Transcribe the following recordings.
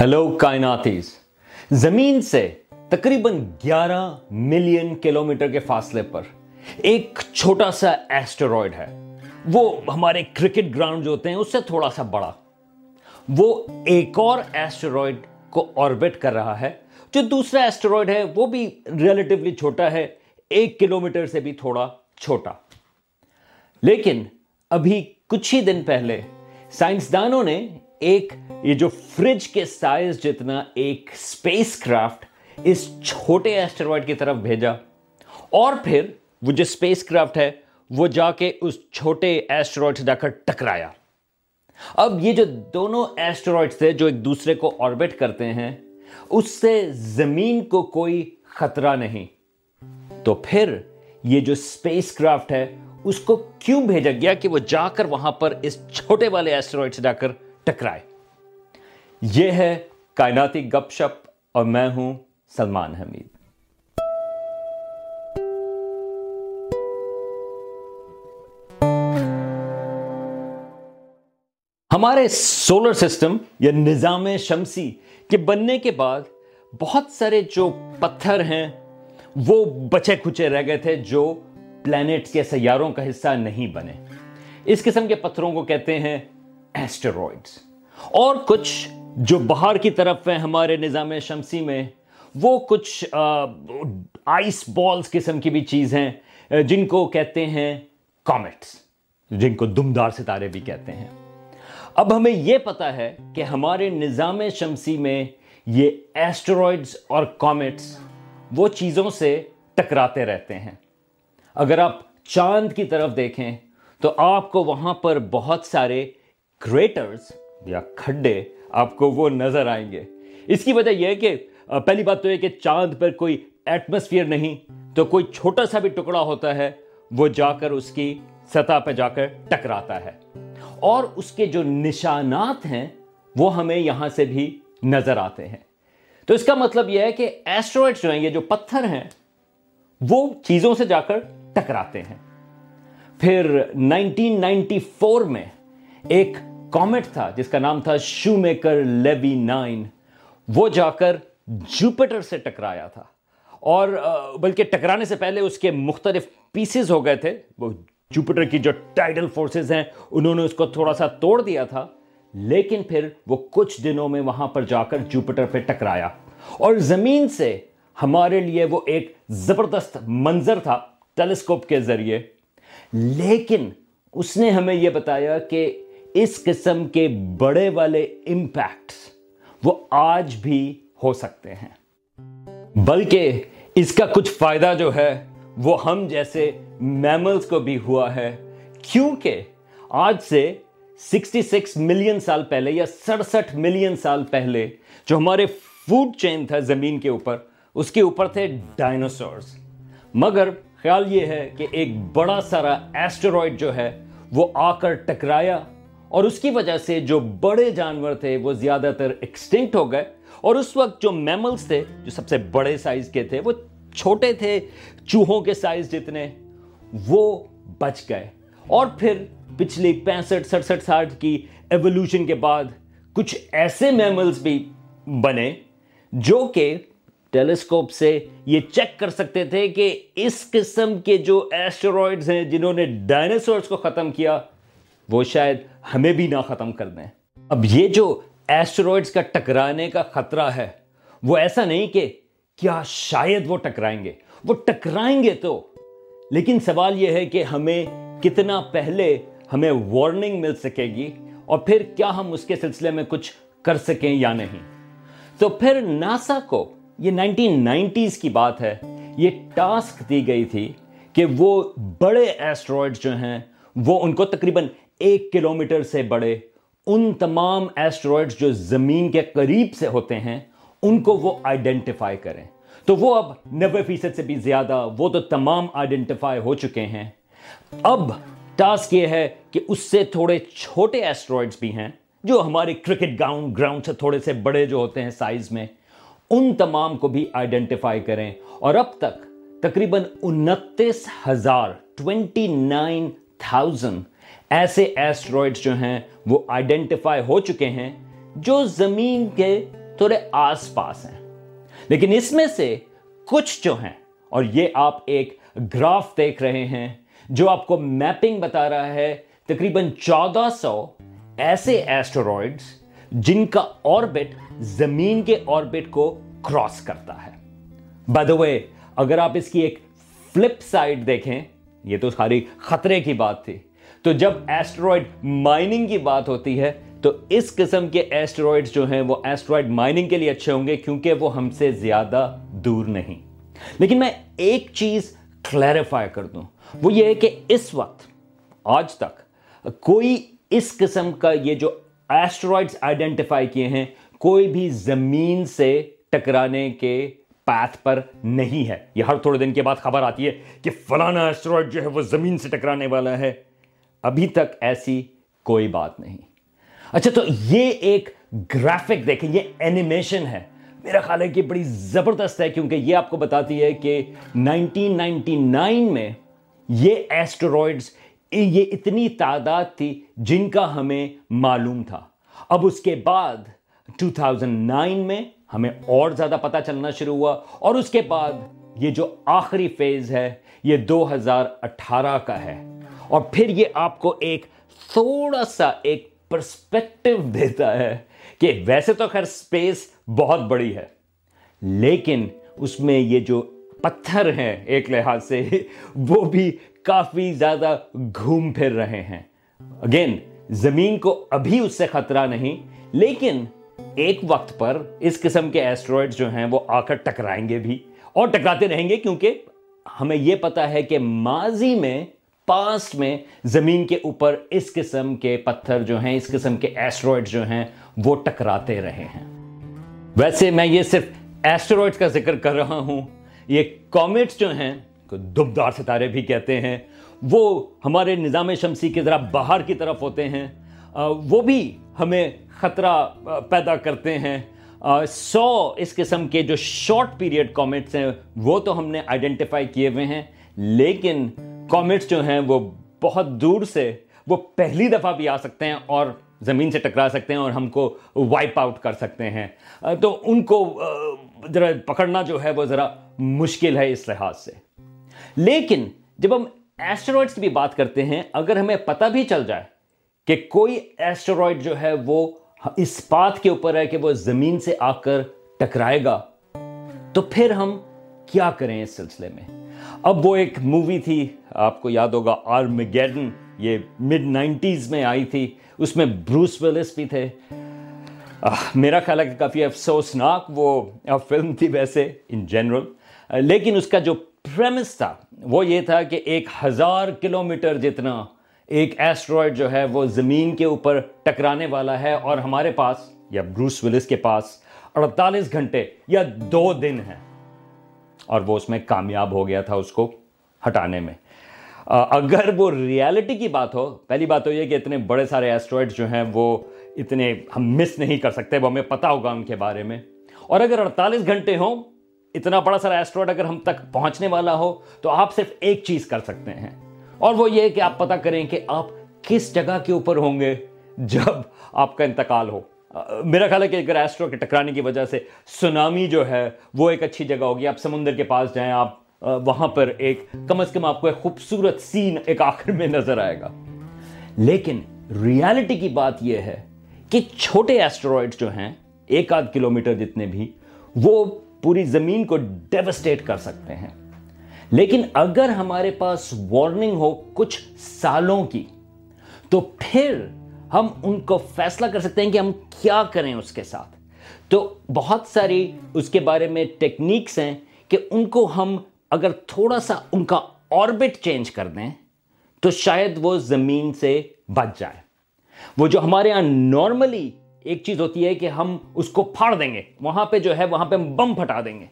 Hello کائناتیز زمین سے تقریباً گیارہ ملین کلومیٹر کے فاصلے پر ایک چھوٹا سا ایسٹرائڈ ہے وہ ہمارے کرکٹ گراؤنڈ جو ہوتے ہیں اس سے تھوڑا سا بڑا وہ ایک اور ایسٹرائڈ کو آربٹ کر رہا ہے جو دوسرا ایسٹرائڈ ہے وہ بھی ریلیٹیولی چھوٹا ہے ایک کلومیٹر سے بھی تھوڑا چھوٹا لیکن ابھی کچھ ہی دن پہلے سائنسدانوں نے ایک، یہ جو فریج کے سائز جتنا ایک سپیس کرافٹ اس چھوٹے ایسٹروائڈ کی طرف بھیجا۔ اور پھر وہ جو سپیس کرافٹ ہے، وہ جا کے اس چھوٹے ایسٹروائڈ سے جا کر ٹکرایا۔ اب یہ جو دونوں ایسٹروائڈ تھے جو ایک دوسرے کو آربٹ کرتے ہیں، اس سے زمین کو کوئی خطرہ نہیں۔ تو پھر یہ جو سپیس کرافٹ ہے، اس کو کیوں بھیجا گیا کہ وہ جا کر وہاں پر اس چھوٹے والے ایسٹروائڈ سے جا کر ٹکرائے۔ یہ ہے کائناتی گپ شپ اور میں ہوں سلمان حمید۔ ہمارے سولر سسٹم یا نظام شمسی کے بننے کے بعد بہت سارے جو پتھر ہیں وہ بچے کھچے رہ گئے تھے جو پلانٹ کے سیاروں کا حصہ نہیں بنے۔ اس قسم کے پتھروں کو کہتے ہیں ایسٹرائڈز اور کچھ جو باہر کی طرف ہیں ہمارے نظام شمسی میں، وہ کچھ آئس بالز قسم کی بھی چیز ہیں جن کو کہتے ہیں کامٹس جن کو دمدار ستارے بھی کہتے ہیں۔ اب ہمیں یہ پتا ہے کہ ہمارے نظام شمسی میں یہ ایسٹرائڈز اور کامٹس وہ چیزوں سے ٹکراتے رہتے ہیں۔ اگر آپ چاند کی طرف دیکھیں، تو آپ کو وہاں پر بہت سارے کریٹرز یا کھڈے آپ کو وہ نظر آئیں گے۔ اس کی وجہ یہ ہے کہ پہلی بات تو یہ کہ چاند پر کوئی ایٹماسفیئر نہیں، تو کوئی چھوٹا سا بھی ٹکڑا ہوتا ہے، وہ جا کر اس کی سطح پہ جا کر ٹکراتا ہے۔ اور اس کے جو نشانات ہیں، وہ ہمیں یہاں سے بھی نظر آتے ہیں۔ تو اس کا مطلب یہ ہے کہ ایسٹرائڈ جو ہیں، یہ جو پتھر ہیں، وہ چیزوں سے جا کر ٹکراتے ہیں۔ پھر نائنٹین نائنٹی فور میں ایک کامٹ تھا جس کا نام تھا شو میکر لیوی نائن وہ جا کر جوپیٹر سے ٹکرایا تھا اور بلکہ ٹکرانے سے پہلے اس کے مختلف پیسز ہو گئے تھے وہ جوپیٹر کی جو ٹائڈل فورسز ہیں انہوں نے اس کو تھوڑا سا توڑ دیا تھا لیکن پھر وہ کچھ دنوں میں وہاں پر جا کر جوپیٹر پہ ٹکرایا اور زمین سے ہمارے لیے وہ ایک زبردست منظر تھا ٹیلیسکوپ کے ذریعے لیکن اس نے ہمیں یہ بتایا کہ اس قسم کے بڑے والے امپیکٹس وہ آج بھی ہو سکتے ہیں۔ بلکہ اس کا کچھ فائدہ جو ہے، وہ ہم جیسے میملز کو بھی ہوا ہے۔ کیونکہ آج سے سکسٹی سکس ملین سال پہلے یا سڑسٹھ ملین سال پہلے جو ہمارے فوڈ چین تھا زمین کے اوپر، اس کے اوپر تھے ڈائنوسورز مگر خیال یہ ہے کہ ایک بڑا سارا ایسٹرائڈ جو ہے، وہ آ کر ٹکرایا۔ اور اس کی وجہ سے جو بڑے جانور تھے وہ زیادہ تر ایکسٹنکٹ ہو گئے اور اس وقت جو میملز تھے، جو سب سے بڑے سائز کے تھے، وہ چھوٹے تھے، چوہوں کے سائز جتنے، وہ بچ گئے۔ اور پھر پچھلی پینسٹھ، سڑسٹھ ساٹھ کی ایولیوشن کے بعد کچھ ایسے میملز بھی بنے جو کہ ٹیلیسکوپ سے یہ چیک کر سکتے تھے کہ اس قسم کے جو ایسٹرائڈز ہیں جنہوں نے ڈائناسورز کو ختم کیا وہ شاید ہمیں بھی نہ ختم کر دیں۔ اب یہ جو ایسٹرائڈز کا ٹکرانے کا خطرہ ہے، وہ ایسا نہیں کہ کیا شاید وہ ٹکرائیں گے۔ وہ ٹکرائیں گے تو۔ لیکن سوال یہ ہے کہ ہمیں کتنا پہلے ہمیں وارننگ مل سکے گی اور پھر کیا ہم اس کے سلسلے میں کچھ کر سکیں یا نہیں۔ تو پھر ناسا کو، یہ نائنٹین نائنٹیز کی بات ہے، یہ ٹاسک دی گئی تھی کہ وہ بڑے ایسٹرائڈ جو ہیں، وہ ان کو تقریباً ایک کلومیٹر سے بڑے ان تمام ایسٹرائڈ جو زمین کے قریب سے ہوتے ہیں، ان کو وہ آئیڈینٹیفائی کریں۔ تو وہ اب نبے فیصد سے بھی زیادہ، وہ تو تمام آئیڈینٹیفائی ہو چکے ہیں۔ اب ٹاسک یہ ہے کہ اس سے تھوڑے چھوٹے ایسٹرائڈز بھی ہیں، جو ہمارے کرکٹ گراؤنڈ گراؤنڈ سے تھوڑے سے بڑے جو ہوتے ہیں سائز میں، ان تمام کو بھی آئیڈینٹیفائی کریں۔ اور اب تک تقریباً انتیس ہزار ٹوینٹی نائن تھاؤزنڈ ایسے ایسٹرائڈ جو ہیں وہ آئیڈینٹیفائی ہو چکے ہیں جو زمین کے تھوڑے آس پاس ہیں۔ لیکن اس میں سے کچھ جو ہیں، اور یہ آپ ایک گراف دیکھ رہے ہیں جو آپ کو میپنگ بتا رہا ہے، تقریباً چودہ سو ایسے ایسٹرائڈز جن کا آربٹ زمین کے آربٹ کو کراس کرتا ہے۔ بدوے اگر آپ اس کی ایک فلپ سائڈ دیکھیں، یہ تو ساری خطرے کی بات تھی۔ تو جب ایسٹرائڈ مائننگ کی بات ہوتی ہے، تو اس قسم کے ایسٹرائڈ جو ہیں، وہ ایسٹرائڈ مائننگ کے لیے اچھے ہوں گے کیونکہ وہ ہم سے زیادہ دور نہیں۔ لیکن میں ایک چیز کلیریفائی کر دوں۔ وہ یہ ہے کہ اس وقت، آج تک، کوئی اس قسم کا یہ جو ایسٹرائڈ آئیڈینٹیفائی کیے ہیں، کوئی بھی زمین سے ٹکرانے کے پیتھ پر نہیں ہے۔ یہ ہر تھوڑے دن کے بعد خبر آتی ہے کہ فلانا ایسٹرائڈ جو ہے، وہ زمین سے ٹکرانے والا ہے۔ ابھی تک ایسی کوئی بات نہیں۔ اچھا تو یہ ایک گرافک دیکھیں، یہ اینیمیشن ہے۔ میرا خیال ہے کہ بڑی زبردست ہے، کیونکہ یہ آپ کو بتاتی ہے کہ نائنٹین نائنٹی نائن میں یہ ایسٹرائڈز یہ اتنی تعداد تھی جن کا ہمیں معلوم تھا۔ اب اس کے بعد 2009 میں ہمیں اور زیادہ پتا چلنا شروع ہوا، اور اس کے بعد یہ جو آخری فیز ہے، یہ دو ہزار اٹھارہ کا ہے۔ اور پھر یہ آپ کو ایک تھوڑا سا ایک پرسپیکٹو دیتا ہے کہ ویسے تو خیر سپیس بہت بڑی ہے، لیکن اس میں یہ جو پتھر ہیں ایک لحاظ سے، وہ بھی کافی زیادہ گھوم پھر رہے ہیں۔ اگین زمین کو ابھی اس سے خطرہ نہیں، لیکن ایک وقت پر اس قسم کے ایسٹرائڈ جو ہیں وہ آ کر ٹکرائیں گے بھی اور ٹکراتے رہیں گے کیونکہ ہمیں یہ پتا ہے کہ ماضی میں پاسٹ میں زمین کے اوپر اس قسم کے پتھر جو ہیں، اس قسم کے ایسٹرائڈ جو ہیں، وہ ٹکراتے رہے ہیں۔ ویسے میں یہ صرف ایسٹرائڈ کا ذکر کر رہا ہوں۔ یہ کامٹس جو ہیں دبدار ستارے بھی کہتے ہیں، وہ ہمارے نظام شمسی کے ذرا باہر کی طرف ہوتے ہیں۔ وہ بھی ہمیں خطرہ پیدا کرتے ہیں۔ سو اس قسم کے جو شارٹ پیریڈ کامنٹس ہیں، وہ تو ہم نے آئیڈینٹیفائی کیے ہوئے ہیں۔ لیکن کامنٹس جو ہیں وہ بہت دور سے وہ پہلی دفعہ بھی آ سکتے ہیں اور زمین سے ٹکرا سکتے ہیں اور ہم کو وائپ آؤٹ کر سکتے ہیں۔ تو ان کو ذرا پکڑنا جو ہے وہ ذرا مشکل ہے اس لحاظ سے۔ لیکن جب ہم ایسٹرائڈس کی بھی بات کرتے ہیں، اگر ہمیں پتہ بھی چل جائے کہ کوئی ایسٹرائڈ جو ہے وہ اس بات کے اوپر ہے کہ وہ زمین سے آ کر ٹکرائے گا، تو پھر ہم کیا کریں اس سلسلے میں؟ اب وہ ایک مووی تھی، آپ کو یاد ہوگا، آرمیگیڈن، یہ مڈ نائنٹیز میں آئی تھی، اس میں بروس ویلس بھی تھے۔ میرا خیال ہے کہ کافی افسوسناک وہ فلم تھی ویسے ان جنرل لیکن اس کا جو پریمس تھا، وہ یہ تھا کہ ایک ہزار کلومیٹر جتنا ایک ایسٹرائڈ جو ہے، وہ زمین کے اوپر ٹکرانے والا ہے اور ہمارے پاس، یا بروس ولس کے پاس، اڑتالیس گھنٹے یا دو دن ہیں۔ اور وہ اس میں کامیاب ہو گیا تھا اس کو ہٹانے میں۔ اگر وہ ریالٹی کی بات ہو، پہلی بات تو یہ کہ اتنے بڑے سارے ایسٹرائڈ جو ہیں، وہ اتنے ہم مس نہیں کر سکتے، وہ ہمیں پتا ہوگا ان کے بارے میں۔ اور اگر اڑتالیس گھنٹے ہوں، اتنا بڑا سارا ایسٹرائڈ اگر ہم تک پہنچنے والا ہو، تو آپ صرف ایک چیز کر سکتے ہیں۔ اور وہ یہ کہ آپ پتا کریں کہ آپ کس جگہ کے اوپر ہوں گے جب آپ کا انتقال ہو۔ میرا خیال ہے کہ اگر ایسٹرو کے ٹکرانے کی وجہ سے سنامی جو ہے وہ ایک اچھی جگہ ہوگی۔ آپ سمندر کے پاس جائیں، آپ وہاں پر ایک، کم از کم آپ کو ایک خوبصورت سین ایک آخر میں نظر آئے گا۔ لیکن ریالٹی کی بات یہ ہے کہ چھوٹے ایسٹرائڈ جو ہیں، ایک آدھ کلومیٹر جتنے بھی، وہ پوری زمین کو ڈیوسٹیٹ کر سکتے ہیں۔ لیکن اگر ہمارے پاس وارننگ ہو کچھ سالوں کی، تو پھر ہم ان کو فیصلہ کر سکتے ہیں کہ ہم کیا کریں اس کے ساتھ۔ تو بہت ساری اس کے بارے میں ٹیکنیکس ہیں کہ ان کو ہم اگر تھوڑا سا ان کا آربٹ چینج کر دیں تو شاید وہ زمین سے بچ جائے۔ وہ جو ہمارے یہاں نارملی ایک چیز ہوتی ہے کہ ہم اس کو پھاڑ دیں گے، وہاں پہ جو ہے وہاں پہ ہم بم پھٹا دیں گے۔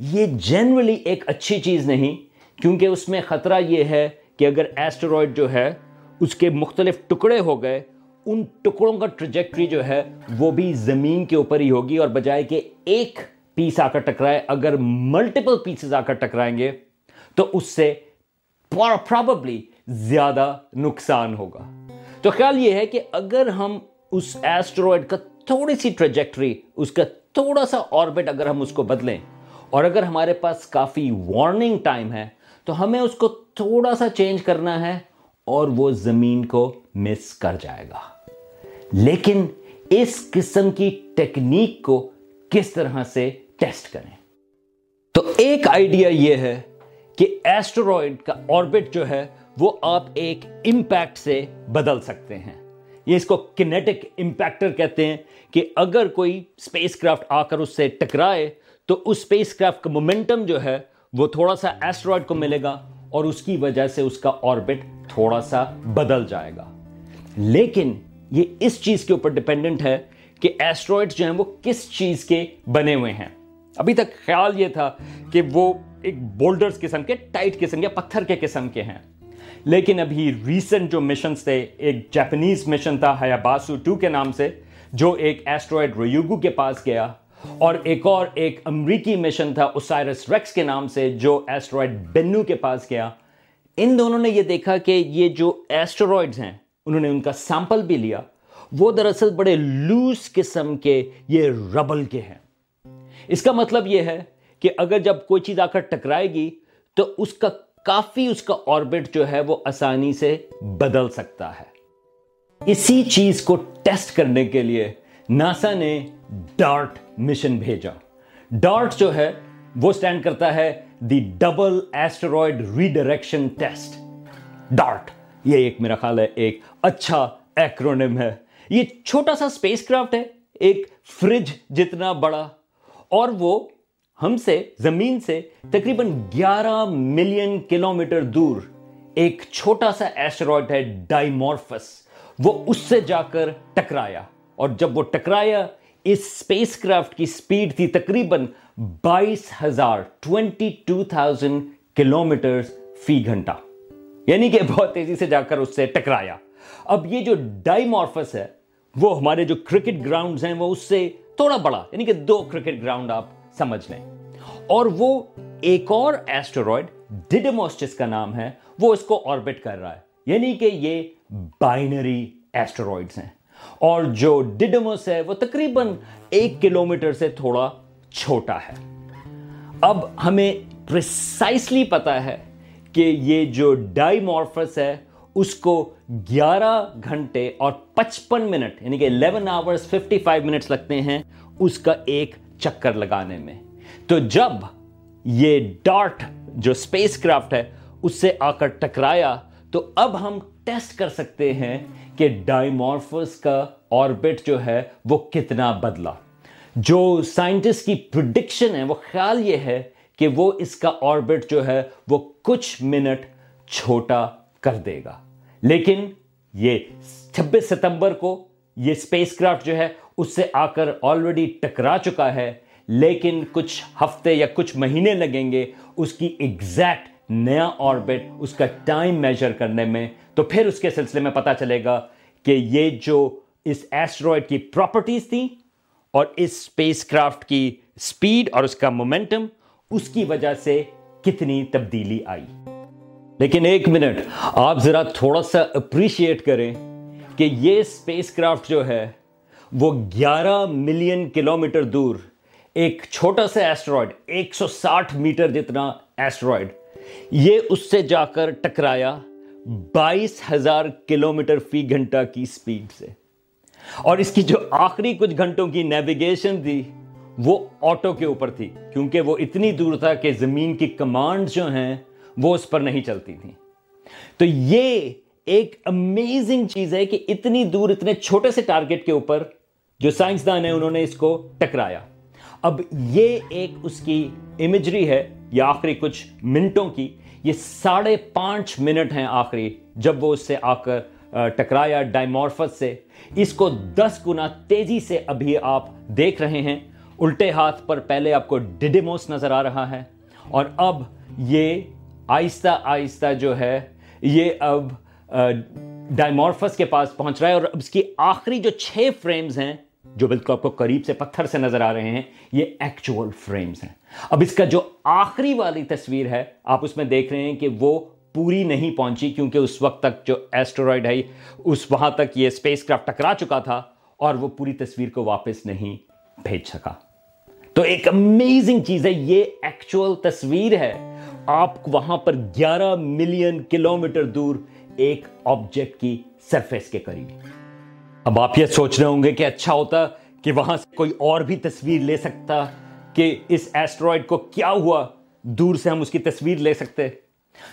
یہ جنرلی ایک اچھی چیز نہیں، کیونکہ اس میں خطرہ یہ ہے کہ اگر ایسٹرائڈ جو ہے اس کے مختلف ٹکڑے ہو گئے ان ٹکڑوں کا ٹریجیکٹری جو ہے وہ بھی زمین کے اوپر ہی ہوگی اور بجائے کہ ایک پیس آ کر ٹکرائے، اگر ملٹیپل پیسز آ کر ٹکرائیں گے، تو اس سے پرابلی زیادہ نقصان ہوگا۔ تو خیال یہ ہے کہ اگر ہم اس ایسٹرائڈ کا تھوڑی سی ٹریجیکٹری اس کا تھوڑا سا آربٹ اگر ہم اس کو بدلیں، اور اگر ہمارے پاس کافی وارننگ ٹائم ہے، تو ہمیں اس کو تھوڑا سا چینج کرنا ہے۔ اور وہ زمین کو مس کر جائے گا۔ لیکن اس قسم کی ٹیکنیک کو کس طرح سے ٹیسٹ کریں؟ تو ایک آئیڈیا یہ ہے کہ ایسٹرائڈ کا آربٹ جو ہے وہ آپ ایک امپیکٹ سے بدل سکتے ہیں۔ یہ اس کو کنیٹک امپیکٹر کہتے ہیں کہ اگر کوئی اسپیس کرافٹ آ کر اس سے ٹکرائے تو اس اسپیس کرافٹ کا مومنٹم جو ہے وہ تھوڑا سا ایسٹرائڈ کو ملے گا۔ اور اس کی وجہ سے اس کا آربٹ تھوڑا سا بدل جائے گا۔ لیکن یہ اس چیز کے اوپر ڈپینڈنٹ ہے کہ ایسٹرائڈ جو ہیں وہ کس چیز کے بنے ہوئے ہیں۔ ابھی تک خیال یہ تھا کہ وہ ایک بولڈرز قسم کے ٹائٹ قسم کے پتھر کے قسم کے ہیں۔ لیکن ابھی ریسنٹ جو مشنز تھے، ایک جاپنیز مشن تھا ہیاباسو ٹو کے نام سے، جو ایک ایسٹرائڈ ریوگو کے پاس گیا۔ اور ایک اور ایک امریکی مشن تھا اسائرس ریکس کے نام سے جو ایسٹرائڈ بینو کے پاس گیا۔ ان دونوں نے یہ دیکھا کہ یہ جو ایسٹرائڈز ہیں، انہوں نے ان کا سیمپل بھی لیا۔ وہ دراصل بڑے لوس قسم کے یہ ربل کے ہیں۔ اس کا مطلب یہ ہے کہ اگر جب کوئی چیز آ کر ٹکرائے گی، تو اس کا کافی اس کا آربٹ جو ہے وہ آسانی سے بدل سکتا ہے۔ اسی چیز کو ٹیسٹ کرنے کے لیے ناسا نے ڈارٹ مشن بھیجا۔ ڈارٹ جو ہے، وہ سٹینڈ کرتا ہے the Double Asteroid Redirection Test. DART, یہ ایک میرا خیال ہے، ایک اچھا ایکرونم ہے۔ یہ چھوٹا سا اسپیس کرافٹ ہے، ایک فریج جتنا بڑا۔ اور وہ ہم سے، زمین سے تقریباً گیارہ ملین کلومیٹر دور ایک چھوٹا سا ایسٹرائڈ ہے ڈائمورفس وہ اس سے جا کر ٹکرایا۔ اور جب وہ ٹکرایا اس اسپیس کرافٹ کی سپیڈ تھی تقریباً بائیس ہزار twenty two thousand kilometre فی گھنٹہ۔ یعنی کہ بہت تیزی سے جا کر اس سے ٹکرایا۔ اب یہ جو ڈائی مارفس ہے، وہ ہمارے جو کرکٹ گراؤنڈز ہیں، وہ اس سے تھوڑا بڑا یعنی کہ دو کرکٹ گراؤنڈ آپ سمجھ لیں۔ اور وہ ایک اور ایسٹرائڈ ڈیڈموس جس کا نام ہے، وہ اس کو آربٹ کر رہا ہے۔ یعنی کہ یہ بائنری ایسٹرائڈز ہیں۔ اور جو ڈیڈموس ہے وہ تقریباً ایک کلومیٹر سے تھوڑا چھوٹا ہے۔ اب ہمیں پریسائسلی پتا ہے کہ یہ جو ڈائی مارفس ہے، اس کو گیارہ گھنٹے اور پچپن منٹ یعنی کہ eleven hours fifty five minutes لگتے ہیں، اس کا ایک چکر لگانے میں۔ تو جب یہ ڈارٹ جو اسپیس کرافٹ ہے، اس سے آ کر ٹکرایا، تو اب ہم ٹیسٹ کر سکتے ہیں کہ ڈائمورفس کا آربٹ جو ہے وہ کتنا بدلا۔ جو سائنٹسٹ کی پرڈکشن ہے، وہ خیال یہ ہے کہ وہ اس کا آربٹ جو ہے وہ کچھ منٹ چھوٹا کر دے گا۔ لیکن یہ چھبیس ستمبر کو یہ اسپیس کرافٹ جو ہے، اس سے آ کر آلریڈی ٹکرا چکا ہے، لیکن کچھ ہفتے یا کچھ مہینے لگیں گے، اس کی ایگزیکٹ نیا آربٹ اس کا ٹائم میجر کرنے میں، تو پھر اس کے سلسلے میں پتا چلے گا کہ یہ جو اس ایسٹرائڈ کی پراپرٹیز تھیں اور اس اسپیس کرافٹ کی سپیڈ اور اس کا مومنٹم اس کی وجہ سے کتنی تبدیلی آئی۔ لیکن ایک منٹ، آپ ذرا تھوڑا سا اپریشیٹ کریں کہ یہ اسپیس کرافٹ جو ہے، وہ گیارہ ملین کلومیٹر دور، ایک چھوٹا سا ایسٹرائڈ ایک سو ساٹھ میٹر جتنا ایسٹرائڈ یہ اس سے جا کر ٹکرایا بائیس ہزار کلو میٹر فی گھنٹہ کی سپیڈ سے۔ اور اس کی جو آخری کچھ گھنٹوں کی نیویگیشن تھی، وہ آٹو کے اوپر تھی، کیونکہ وہ اتنی دور تھا کہ زمین کی کمانڈ جو ہیں، وہ اس پر نہیں چلتی تھی تو یہ ایک امیزنگ چیز ہے کہ اتنی دور، اتنے چھوٹے سے ٹارگٹ کے اوپر جو سائنسدان ہیں، انہوں نے اس کو ٹکرایا۔ اب یہ ایک اس کی امیجری ہے، یا آخری کچھ منٹوں کی۔ یہ ساڑھے پانچ منٹ ہیں آخری، جب وہ اس سے آ کر ٹکرایا ڈائمورفس سے۔ اس کو دس گنا تیزی سے ابھی آپ دیکھ رہے ہیں۔ الٹے ہاتھ پر پہلے آپ کو ڈیڈیموس نظر آ رہا ہے۔ اور اب یہ آہستہ آہستہ جو ہے، یہ اب ڈائمورفس کے پاس پہنچ رہا ہے۔ اور اب اس کی آخری جو چھ فریمز ہیں جو بالکل آپ کو قریب سے پتھر سے نظر آ رہے ہیں، یہ ایکچوئل فریمز ہیں۔ اب اس کا جو آخری والی تصویر ہے، آپ اس میں دیکھ رہے ہیں کہ وہ پوری نہیں پہنچی، کیونکہ اس وقت تک جو ایسٹرائڈ ہے، اس وہاں تک یہ اسپیس کرافٹ ٹکرا چکا تھا اور وہ پوری تصویر کو واپس نہیں بھیج سکا۔ تو ایک امیزنگ چیز ہے، یہ ایکچوئل تصویر ہے۔ آپ وہاں پر گیارہ ملین کلومیٹر دور ایک آبجیکٹ کی سرفیس کے قریب۔ اب آپ یہ سوچ رہے ہوں گے کہ اچھا ہوتا کہ وہاں سے کوئی اور بھی تصویر لے سکتا کہ اس ایسٹرائڈ کو کیا ہوا؟ دور سے ہم اس کی تصویر لے سکتے۔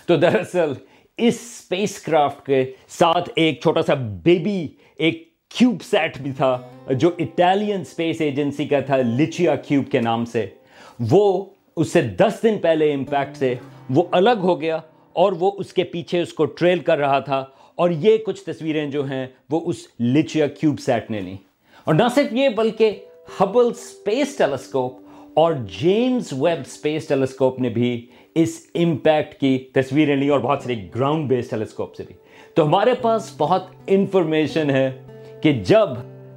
تو دراصل اس اسپیس کرافٹ کے ساتھ ایک چھوٹا سا بیبی ایک کیوب سیٹ بھی تھا، جو اٹالین اسپیس ایجنسی کا تھا لچیا کیوب کے نام سے۔ وہ اس سے دس دن پہلے امپیکٹ سے وہ الگ ہو گیا اور وہ اس کے پیچھے اس کو ٹریل کر رہا تھا اور یہ کچھ تصویریں جو ہیں وہ اس لچیا کیوب سیٹ نے لیں۔ اور نہ صرف یہ، بلکہ ہبل اسپیس ٹیلیسکوپ اور جیمز ویب اسپیس ٹیلیسکوپ نے بھی اس امپیکٹ کی تصویریں لی اور بہت ساری گراؤنڈ بیس ٹیلیسکوپ سے بھی۔ تو ہمارے پاس بہت انفارمیشن ہے کہ جب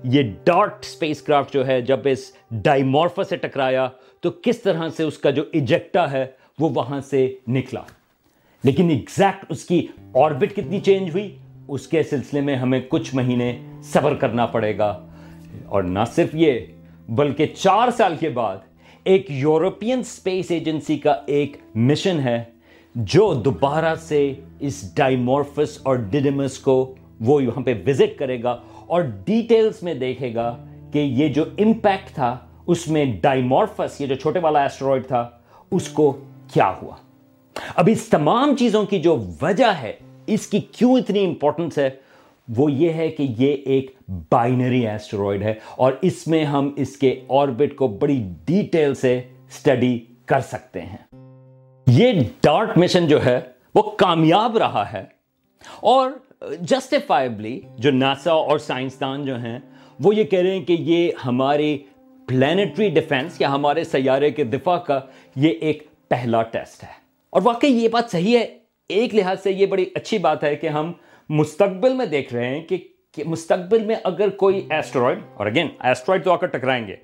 یہ ڈارٹ اسپیس کرافٹ جو ہے، جب اس ڈائمورفا سے ٹکرایا، تو کس طرح سے اس کا جو ایجیکٹا ہے، وہ وہاں سے نکلا۔ لیکن ایگزیکٹ اس کی آربٹ کتنی چینج ہوئی؟ اس کے سلسلے میں ہمیں کچھ مہینے صبر کرنا پڑے گا۔ اور نہ صرف یہ، بلکہ چار سال کے بعد ایک یورپین اسپیس ایجنسی کا ایک مشن ہے، جو دوبارہ سے اس ڈائمورفس اور ڈیڈیمس کو وہ یہاں پہ وزٹ کرے گا اور ڈیٹیلز میں دیکھے گا کہ یہ جو امپیکٹ تھا، اس میں ڈائمورفس یہ جو چھوٹے والا ایسٹرائڈ تھا، اس کو کیا ہوا۔ اب اس تمام چیزوں کی جو وجہ ہے، اس کی کیوں اتنی امپورٹنس ہے، وہ یہ ہے کہ یہ ایک بائنری ایسٹرائڈ ہے اور اس میں ہم اس کے آربٹ کو بڑی ڈیٹیل سے سٹڈی کر سکتے ہیں۔ یہ ڈارٹ مشن جو ہے، وہ کامیاب رہا ہے اور جسٹیفائبلی جو ناسا اور سائنسدان جو ہیں، وہ یہ کہہ رہے ہیں کہ یہ ہماری پلانٹری ڈیفنس یا ہمارے سیارے کے دفاع کا یہ ایک پہلا ٹیسٹ ہے۔ اور واقعی یہ بات صحیح ہے، ایک لحاظ سے یہ بڑی اچھی بات ہے کہ ہم مستقبل میں دیکھ رہے ہیں کہ مستقبل میں اگر کوئی ایسٹرائڈ اور اگین ایسٹرائڈ تو آ کر ٹکرائیں گے،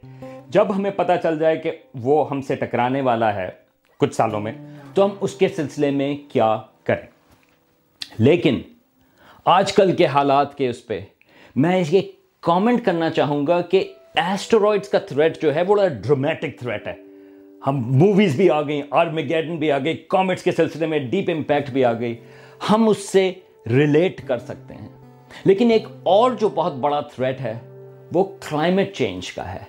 جب ہمیں پتہ چل جائے کہ وہ ہم سے ٹکرانے والا ہے کچھ سالوں میں، تو ہم اس کے سلسلے میں کیا کریں؟ لیکن آج کل کے حالات کے اس پہ میں اس کے کامنٹ کرنا چاہوں گا کہ ایسٹرائڈز کا تھریٹ جو ہے بڑا ڈرامیٹک تھریٹ ہے۔ ہم موویز بھی آ گئی آرمیگیڈن بھی آ گئی کامنٹس کے سلسلے میں ڈیپ امپیکٹ بھی آ گئی۔ ہم اس سے ریلیٹ کر سکتے ہیں۔ لیکن ایک اور جو بہت بڑا تھریٹ ہے، وہ کلائمیٹ چینج کا ہے۔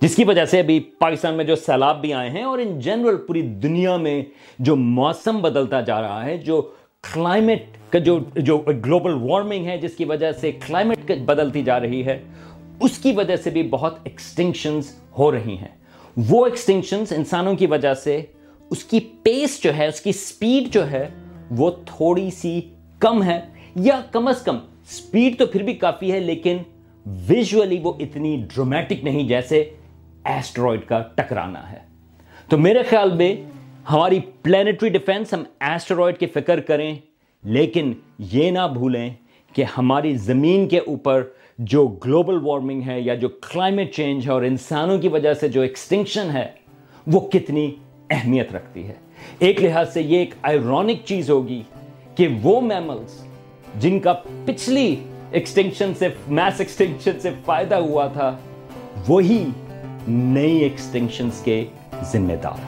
جس کی وجہ سے ابھی پاکستان میں جو سیلاب بھی آئے ہیں اور ان جنرل پوری دنیا میں جو موسم بدلتا جا رہا ہے، جو کلائمیٹ کا جو جو گلوبل وارمنگ ہے، جس کی وجہ سے کلائمیٹ بدلتی جا رہی ہے، اس کی وجہ سے بھی بہت ایکسٹنکشنز ہو رہی ہیں۔ وہ ایکسٹنکشنز انسانوں کی وجہ سے اس کی پیس جو ہے، اس کی سپیڈ جو ہے، وہ تھوڑی سی کم ہے یا کم از کم سپیڈ تو پھر بھی کافی ہے، لیکن ویژولی وہ اتنی ڈرومیٹک نہیں جیسے ایسٹرائڈ کا ٹکرانا ہے۔ تو میرے خیال میں ہماری پلانٹری ڈیفنس ہم ایسٹرائڈ کی فکر کریں، لیکن یہ نہ بھولیں کہ ہماری زمین کے اوپر جو گلوبل وارمنگ ہے یا جو کلائمیٹ چینج ہے اور انسانوں کی وجہ سے جو ایکسٹنکشن ہے، وہ کتنی اہمیت رکھتی ہے۔ ایک لحاظ سے یہ ایک آئرونک چیز ہوگی کہ وہ میملز جن کا پچھلی ایکسٹنکشن سے میس ایکسٹنکشن سے فائدہ ہوا تھا، وہی نئی ایکسٹنکشنز کے ذمہ دار ہوں